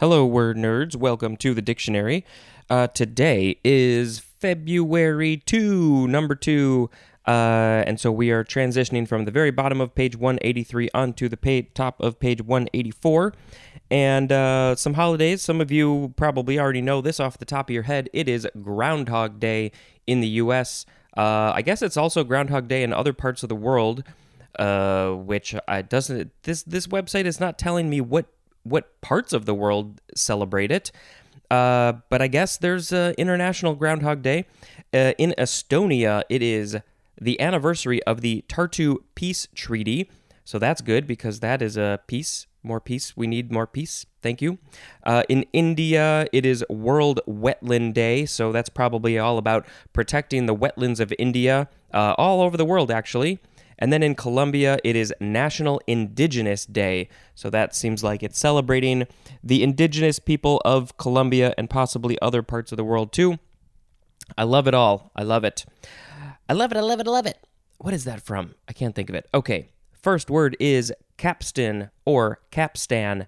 Hello, word nerds. Welcome to the dictionary. Uh, today is February 2, number 2. Uh, and so we are transitioning from the very bottom of page 183 onto the top of page 184. And uh, some holidays. Some of you probably already know this off the top of your head. It is Groundhog Day in the U.S. Uh, I guess it's also Groundhog Day in other parts of the world. Uh, which I doesn't this this website is not telling me what what parts of the world celebrate it. Uh, but I guess there's uh, International Groundhog Day. Uh, in Estonia, it is the anniversary of the Tartu Peace Treaty. So that's good because that is a peace. More peace. We need more peace. Thank you. Uh, in India, it is World Wetland Day. So that's probably all about protecting the wetlands of India, uh, all over the world, actually. And then in Colombia, it is National Indigenous Day. So that seems like it's celebrating the indigenous people of Colombia and possibly other parts of the world too. I love it all. I love it. I love it. I love it. I love it. What is that from? I can't think of it. Okay. First word is capstan or capstan.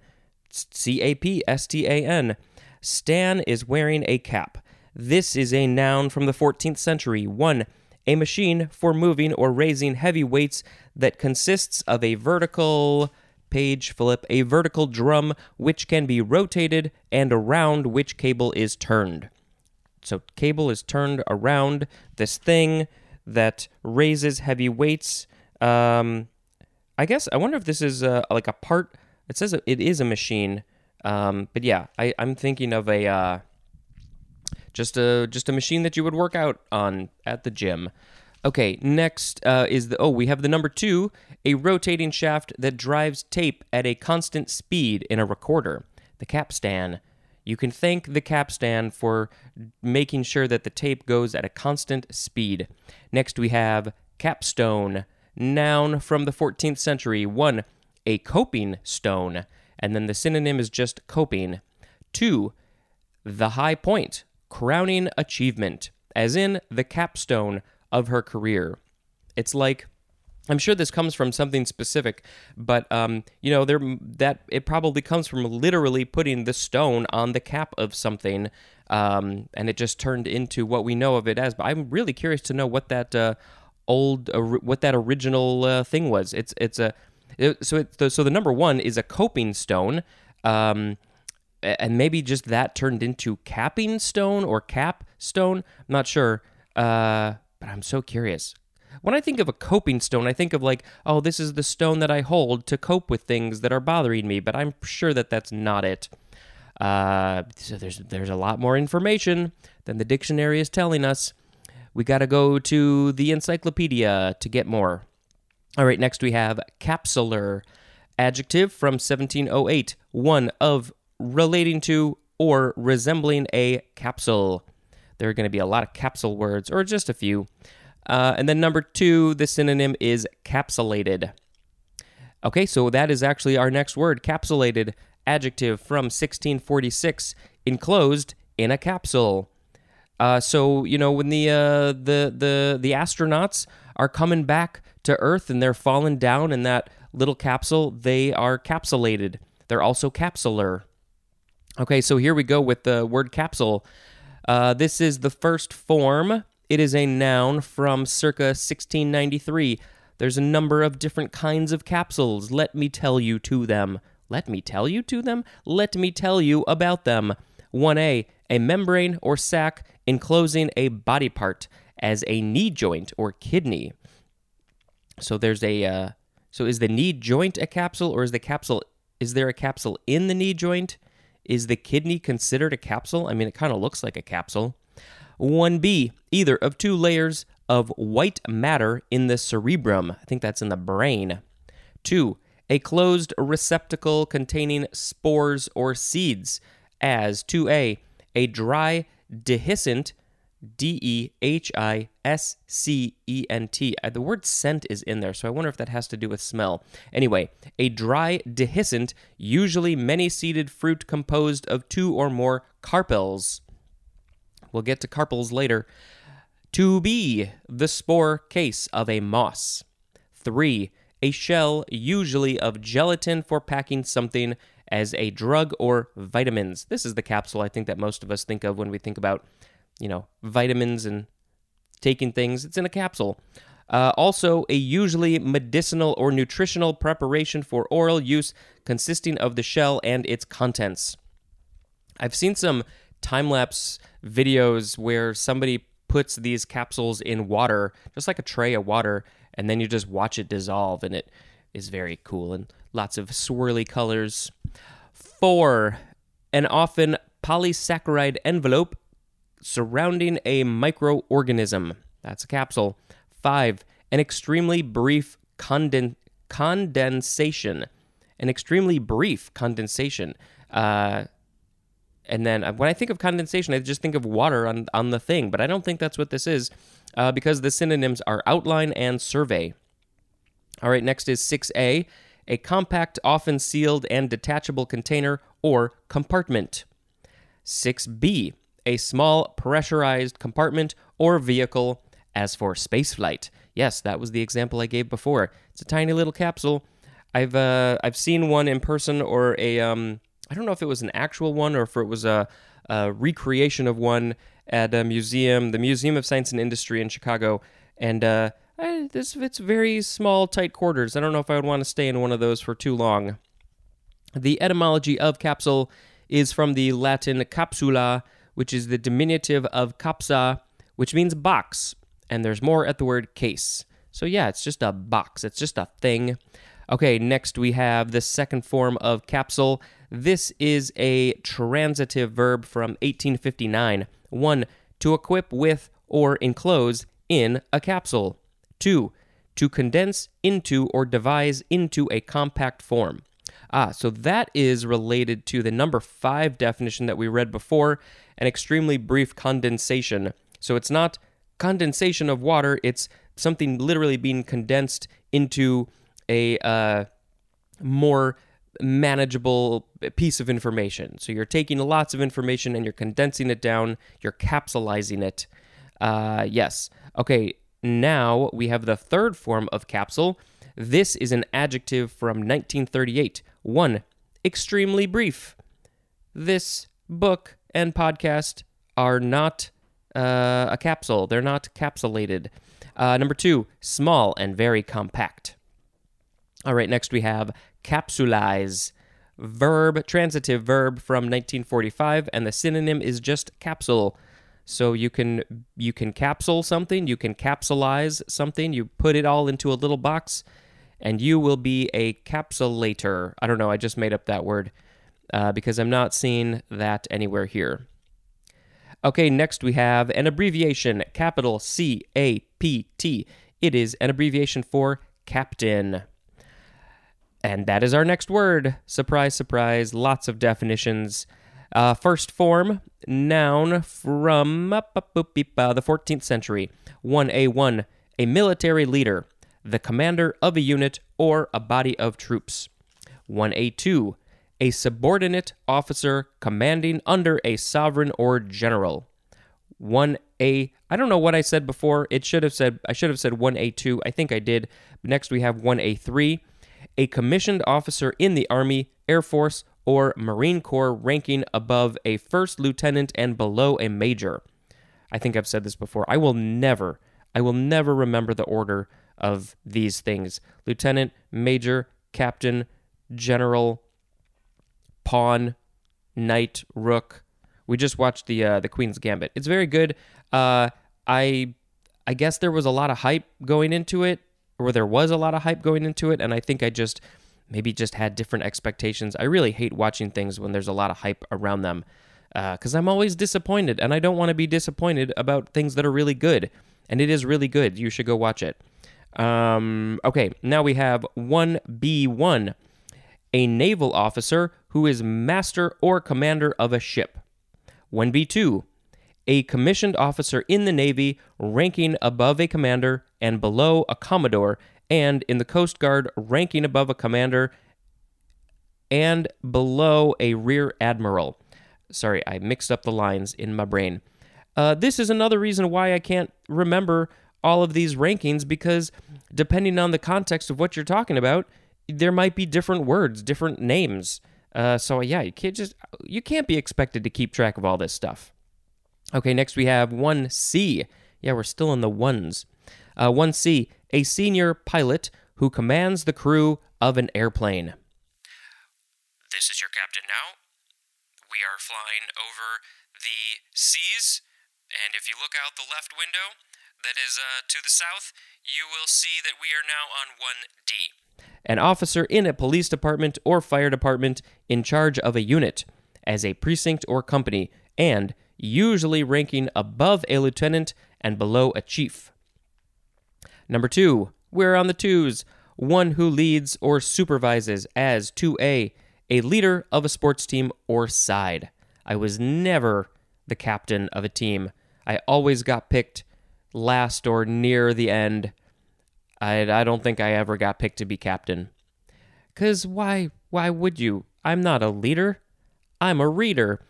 C A P S T A N. Stan is wearing a cap. This is a noun from the 14th century. One a machine for moving or raising heavy weights that consists of a vertical page flip, a vertical drum which can be rotated and around which cable is turned. So, cable is turned around this thing that raises heavy weights. Um, I guess I wonder if this is uh, like a part. It says it is a machine, um, but yeah, I, I'm thinking of a uh, just a just a machine that you would work out on at the gym. Okay, next uh, is the oh we have the number two, a rotating shaft that drives tape at a constant speed in a recorder. The capstan. You can thank the capstan for making sure that the tape goes at a constant speed. Next we have capstone, noun from the 14th century. One, a coping stone, and then the synonym is just coping. Two, the high point, crowning achievement, as in the capstone of her career. It's like I'm sure this comes from something specific, but um, you know, there that it probably comes from literally putting the stone on the cap of something, um, and it just turned into what we know of it as. But I'm really curious to know what that uh, old, uh, what that original uh, thing was. It's it's a it, so it, so the number one is a coping stone. Um, and maybe just that turned into capping stone or cap stone. I'm not sure, uh, but I'm so curious. When I think of a coping stone, I think of like, oh, this is the stone that I hold to cope with things that are bothering me. But I'm sure that that's not it. Uh, so there's there's a lot more information than the dictionary is telling us. We got to go to the encyclopedia to get more. All right, next we have capsular, adjective from 1708, one of relating to or resembling a capsule. There are going to be a lot of capsule words, or just a few. Uh, and then number two, the synonym is capsulated. Okay, so that is actually our next word capsulated, adjective from 1646, enclosed in a capsule. Uh, so you know when the uh, the the the astronauts are coming back to Earth and they're falling down in that little capsule, they are capsulated. They're also capsular. Okay, so here we go with the word capsule. Uh, this is the first form. It is a noun from circa 1693. There's a number of different kinds of capsules. Let me tell you to them. Let me tell you to them? Let me tell you about them. 1a, a membrane or sac enclosing a body part, as a knee joint or kidney. So there's a. Uh, so is the knee joint a capsule, or is the capsule? Is there a capsule in the knee joint? Is the kidney considered a capsule? I mean, it kind of looks like a capsule. 1b, either of two layers of white matter in the cerebrum. I think that's in the brain. 2. A closed receptacle containing spores or seeds, as 2a, a dry dehiscent D E H I S C E N T. Uh, the word scent is in there, so I wonder if that has to do with smell. Anyway, a dry dehiscent, usually many seeded fruit composed of two or more carpels. We'll get to carpels later. To be the spore case of a moss. 3. A shell, usually of gelatin for packing something, as a drug or vitamins. This is the capsule I think that most of us think of when we think about, you know, vitamins and taking things. It's in a capsule. Uh, also, a usually medicinal or nutritional preparation for oral use consisting of the shell and its contents. I've seen some time lapse videos where somebody puts these capsules in water, just like a tray of water, and then you just watch it dissolve, and it is very cool and lots of swirly colors. Four, an often polysaccharide envelope surrounding a microorganism. That's a capsule. Five, an extremely brief conden- condensation. An extremely brief condensation. Uh, and then uh, when I think of condensation, I just think of water on, on the thing, but I don't think that's what this is uh, because the synonyms are outline and survey. All right, next is 6A, a compact, often sealed and detachable container or compartment. 6B, a small pressurized compartment or vehicle. As for spaceflight, yes, that was the example I gave before. It's a tiny little capsule. I've uh, I've seen one in person or a um, I don't know if it was an actual one or if it was a, a recreation of one at a museum, the Museum of Science and Industry in Chicago, and uh, I, this it's very small, tight quarters. I don't know if I would want to stay in one of those for too long. The etymology of capsule is from the Latin capsula, which is the diminutive of capsa, which means box and there's more at the word case. So, yeah, it's just a box, it's just a thing. Okay, next we have the second form of capsule. This is a transitive verb from 1859. One, to equip with or enclose in a capsule. Two, to condense into or devise into a compact form. Ah, so that is related to the number five definition that we read before an extremely brief condensation. So it's not condensation of water, it's something literally being condensed into a uh, more manageable piece of information. So you're taking lots of information and you're condensing it down, you're capsulizing it. Uh, yes. Okay, now we have the third form of capsule. This is an adjective from 1938. One, extremely brief. This book and podcast are not uh, a capsule. They're not capsulated. Uh, number two, small and very compact. All right, next we have capsulize. Verb, transitive verb from 1945, and the synonym is just capsule. So you can you can capsule something, you can capsulize something, you put it all into a little box, and you will be a capsulator. I don't know, I just made up that word uh, because I'm not seeing that anywhere here. Okay, next we have an abbreviation, capital C A P T. It is an abbreviation for captain. And that is our next word. Surprise, surprise, lots of definitions. Uh, first form, noun from the 14th century. 1A1, a military leader, the commander of a unit or a body of troops. 1A2, a subordinate officer commanding under a sovereign or general. 1A, I don't know what I said before. It should have said, I should have said 1A2. I think I did. Next, we have 1A3, a commissioned officer in the Army, Air Force, or Marine Corps ranking above a first lieutenant and below a major. I think I've said this before. I will never, I will never remember the order of these things lieutenant, major, captain, general, pawn, knight, rook. We just watched the uh, the Queen's Gambit. It's very good. Uh, I I guess there was a lot of hype going into it, or there was a lot of hype going into it, and I think I just maybe just had different expectations. I really hate watching things when there's a lot of hype around them because uh, I'm always disappointed, and I don't want to be disappointed about things that are really good. And it is really good. You should go watch it. Um, okay, now we have 1B1 a naval officer who is master or commander of a ship. 1B2 a commissioned officer in the Navy ranking above a commander and below a commodore, and in the Coast Guard ranking above a commander and below a rear admiral. Sorry, I mixed up the lines in my brain. Uh, this is another reason why I can't remember all of these rankings because depending on the context of what you're talking about, there might be different words, different names. Uh, so yeah, you can't just you can't be expected to keep track of all this stuff. Okay, next we have 1C. Yeah, we're still in the ones. Uh, 1C, a senior pilot who commands the crew of an airplane. This is your captain now. We are flying over the seas, and if you look out the left window, that is uh, to the south, you will see that we are now on 1D. An officer in a police department or fire department in charge of a unit, as a precinct or company, and usually ranking above a lieutenant and below a chief. Number two, we're on the twos. One who leads or supervises as 2A, a leader of a sports team or side. I was never the captain of a team. I always got picked last or near the end. I, I don't think I ever got picked to be captain. Cause why why would you? I'm not a leader. I'm a reader.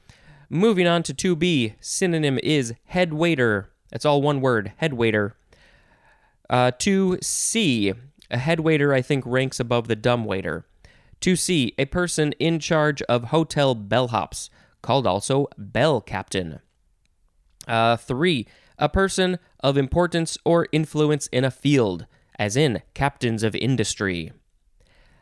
Moving on to 2B, synonym is head waiter. That's all one word, head waiter. Uh, 2C, a head waiter I think ranks above the dumb waiter. 2C, a person in charge of hotel bellhops, called also bell captain. Uh, 3, a person of importance or influence in a field, as in captains of industry.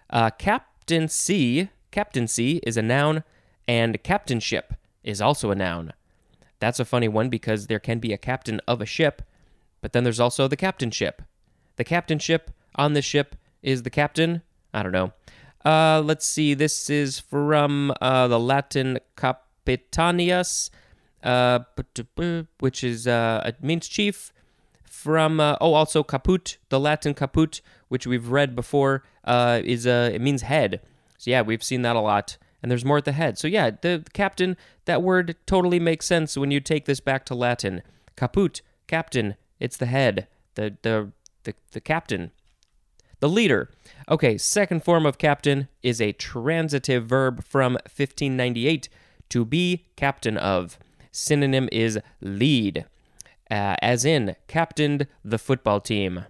Uh, captaincy, captaincy is a noun, and captainship is also a noun. That's a funny one because there can be a captain of a ship, but then there's also the captainship. The captainship on the ship is the captain. I don't know. Uh, let's see. This is from uh, the Latin capitaneus, uh, which is uh, it means chief. From uh, oh, also caput, the Latin caput, which we've read before, uh, is uh, it means head. So yeah, we've seen that a lot and there's more at the head. So yeah, the, the captain, that word totally makes sense when you take this back to Latin. Caput, captain, it's the head, the the the, the captain. The leader. Okay, second form of captain is a transitive verb from 1598 to be captain of. Synonym is lead, uh, as in captained the football team.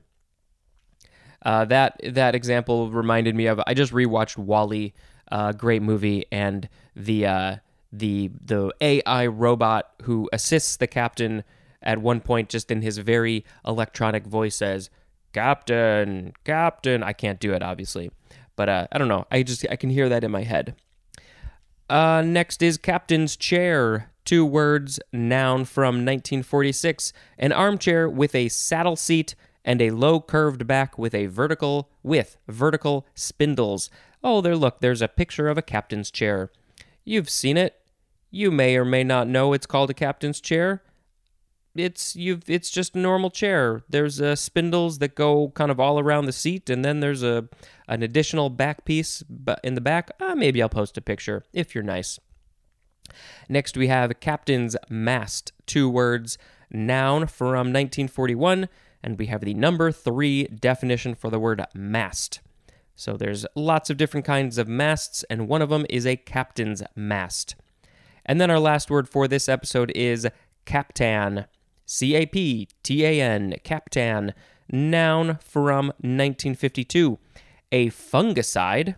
Uh, that that example reminded me of I just rewatched WALL-E uh, great movie, and the uh, the the AI robot who assists the captain at one point, just in his very electronic voice, says, "Captain, Captain." I can't do it, obviously, but uh, I don't know. I just I can hear that in my head. Uh, next is captain's chair. Two words, noun from 1946. An armchair with a saddle seat and a low curved back with a vertical with vertical spindles. Oh, there, look, there's a picture of a captain's chair. You've seen it. You may or may not know it's called a captain's chair. It's you've it's just a normal chair. There's uh, spindles that go kind of all around the seat, and then there's a an additional back piece But in the back. Uh, maybe I'll post a picture if you're nice. Next, we have captain's mast. Two words, noun from 1941, and we have the number three definition for the word mast. So there's lots of different kinds of masts, and one of them is a captain's mast. And then our last word for this episode is captan. C A P T A N, captan, noun from 1952. A fungicide,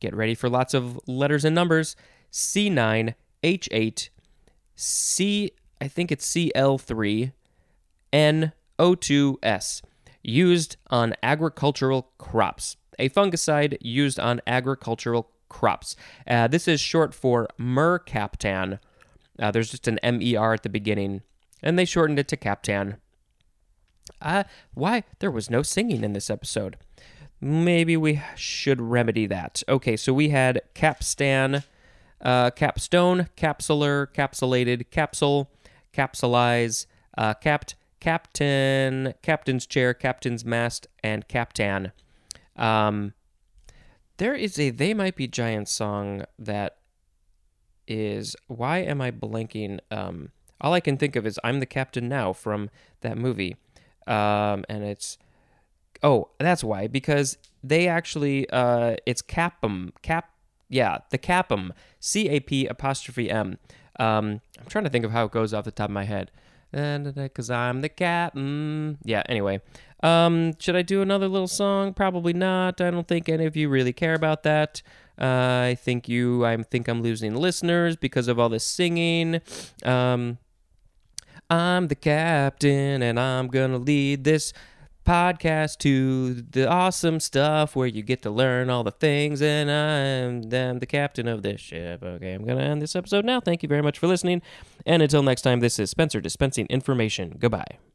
get ready for lots of letters and numbers, C9H8, C, I think it's CL3, NO2S, used on agricultural crops a fungicide used on agricultural crops. Uh, this is short for mercaptan. Uh, there's just an MER at the beginning, and they shortened it to Captan. Uh, why? There was no singing in this episode. Maybe we should remedy that. Okay, so we had capstan, uh, capstone, capsular, capsulated, capsule, capsulize, uh, capt, captain, captain's chair, captain's mast, and captan. Um, there is a They Might Be Giants song that is why am I blanking? Um, all I can think of is I'm the Captain Now from that movie. Um, and it's oh, that's why because they actually uh, it's Capum Cap yeah the Capum C A P apostrophe M. Um, I'm trying to think of how it goes off the top of my head. Because I'm the captain. Yeah. Anyway, um, should I do another little song? Probably not. I don't think any of you really care about that. Uh, I think you. I think I'm losing listeners because of all this singing. Um, I'm the captain, and I'm gonna lead this podcast to the awesome stuff where you get to learn all the things. And I'm, I'm the captain of this ship. Okay, I'm gonna end this episode now. Thank you very much for listening, and until next time, this is Spencer dispensing information. Goodbye.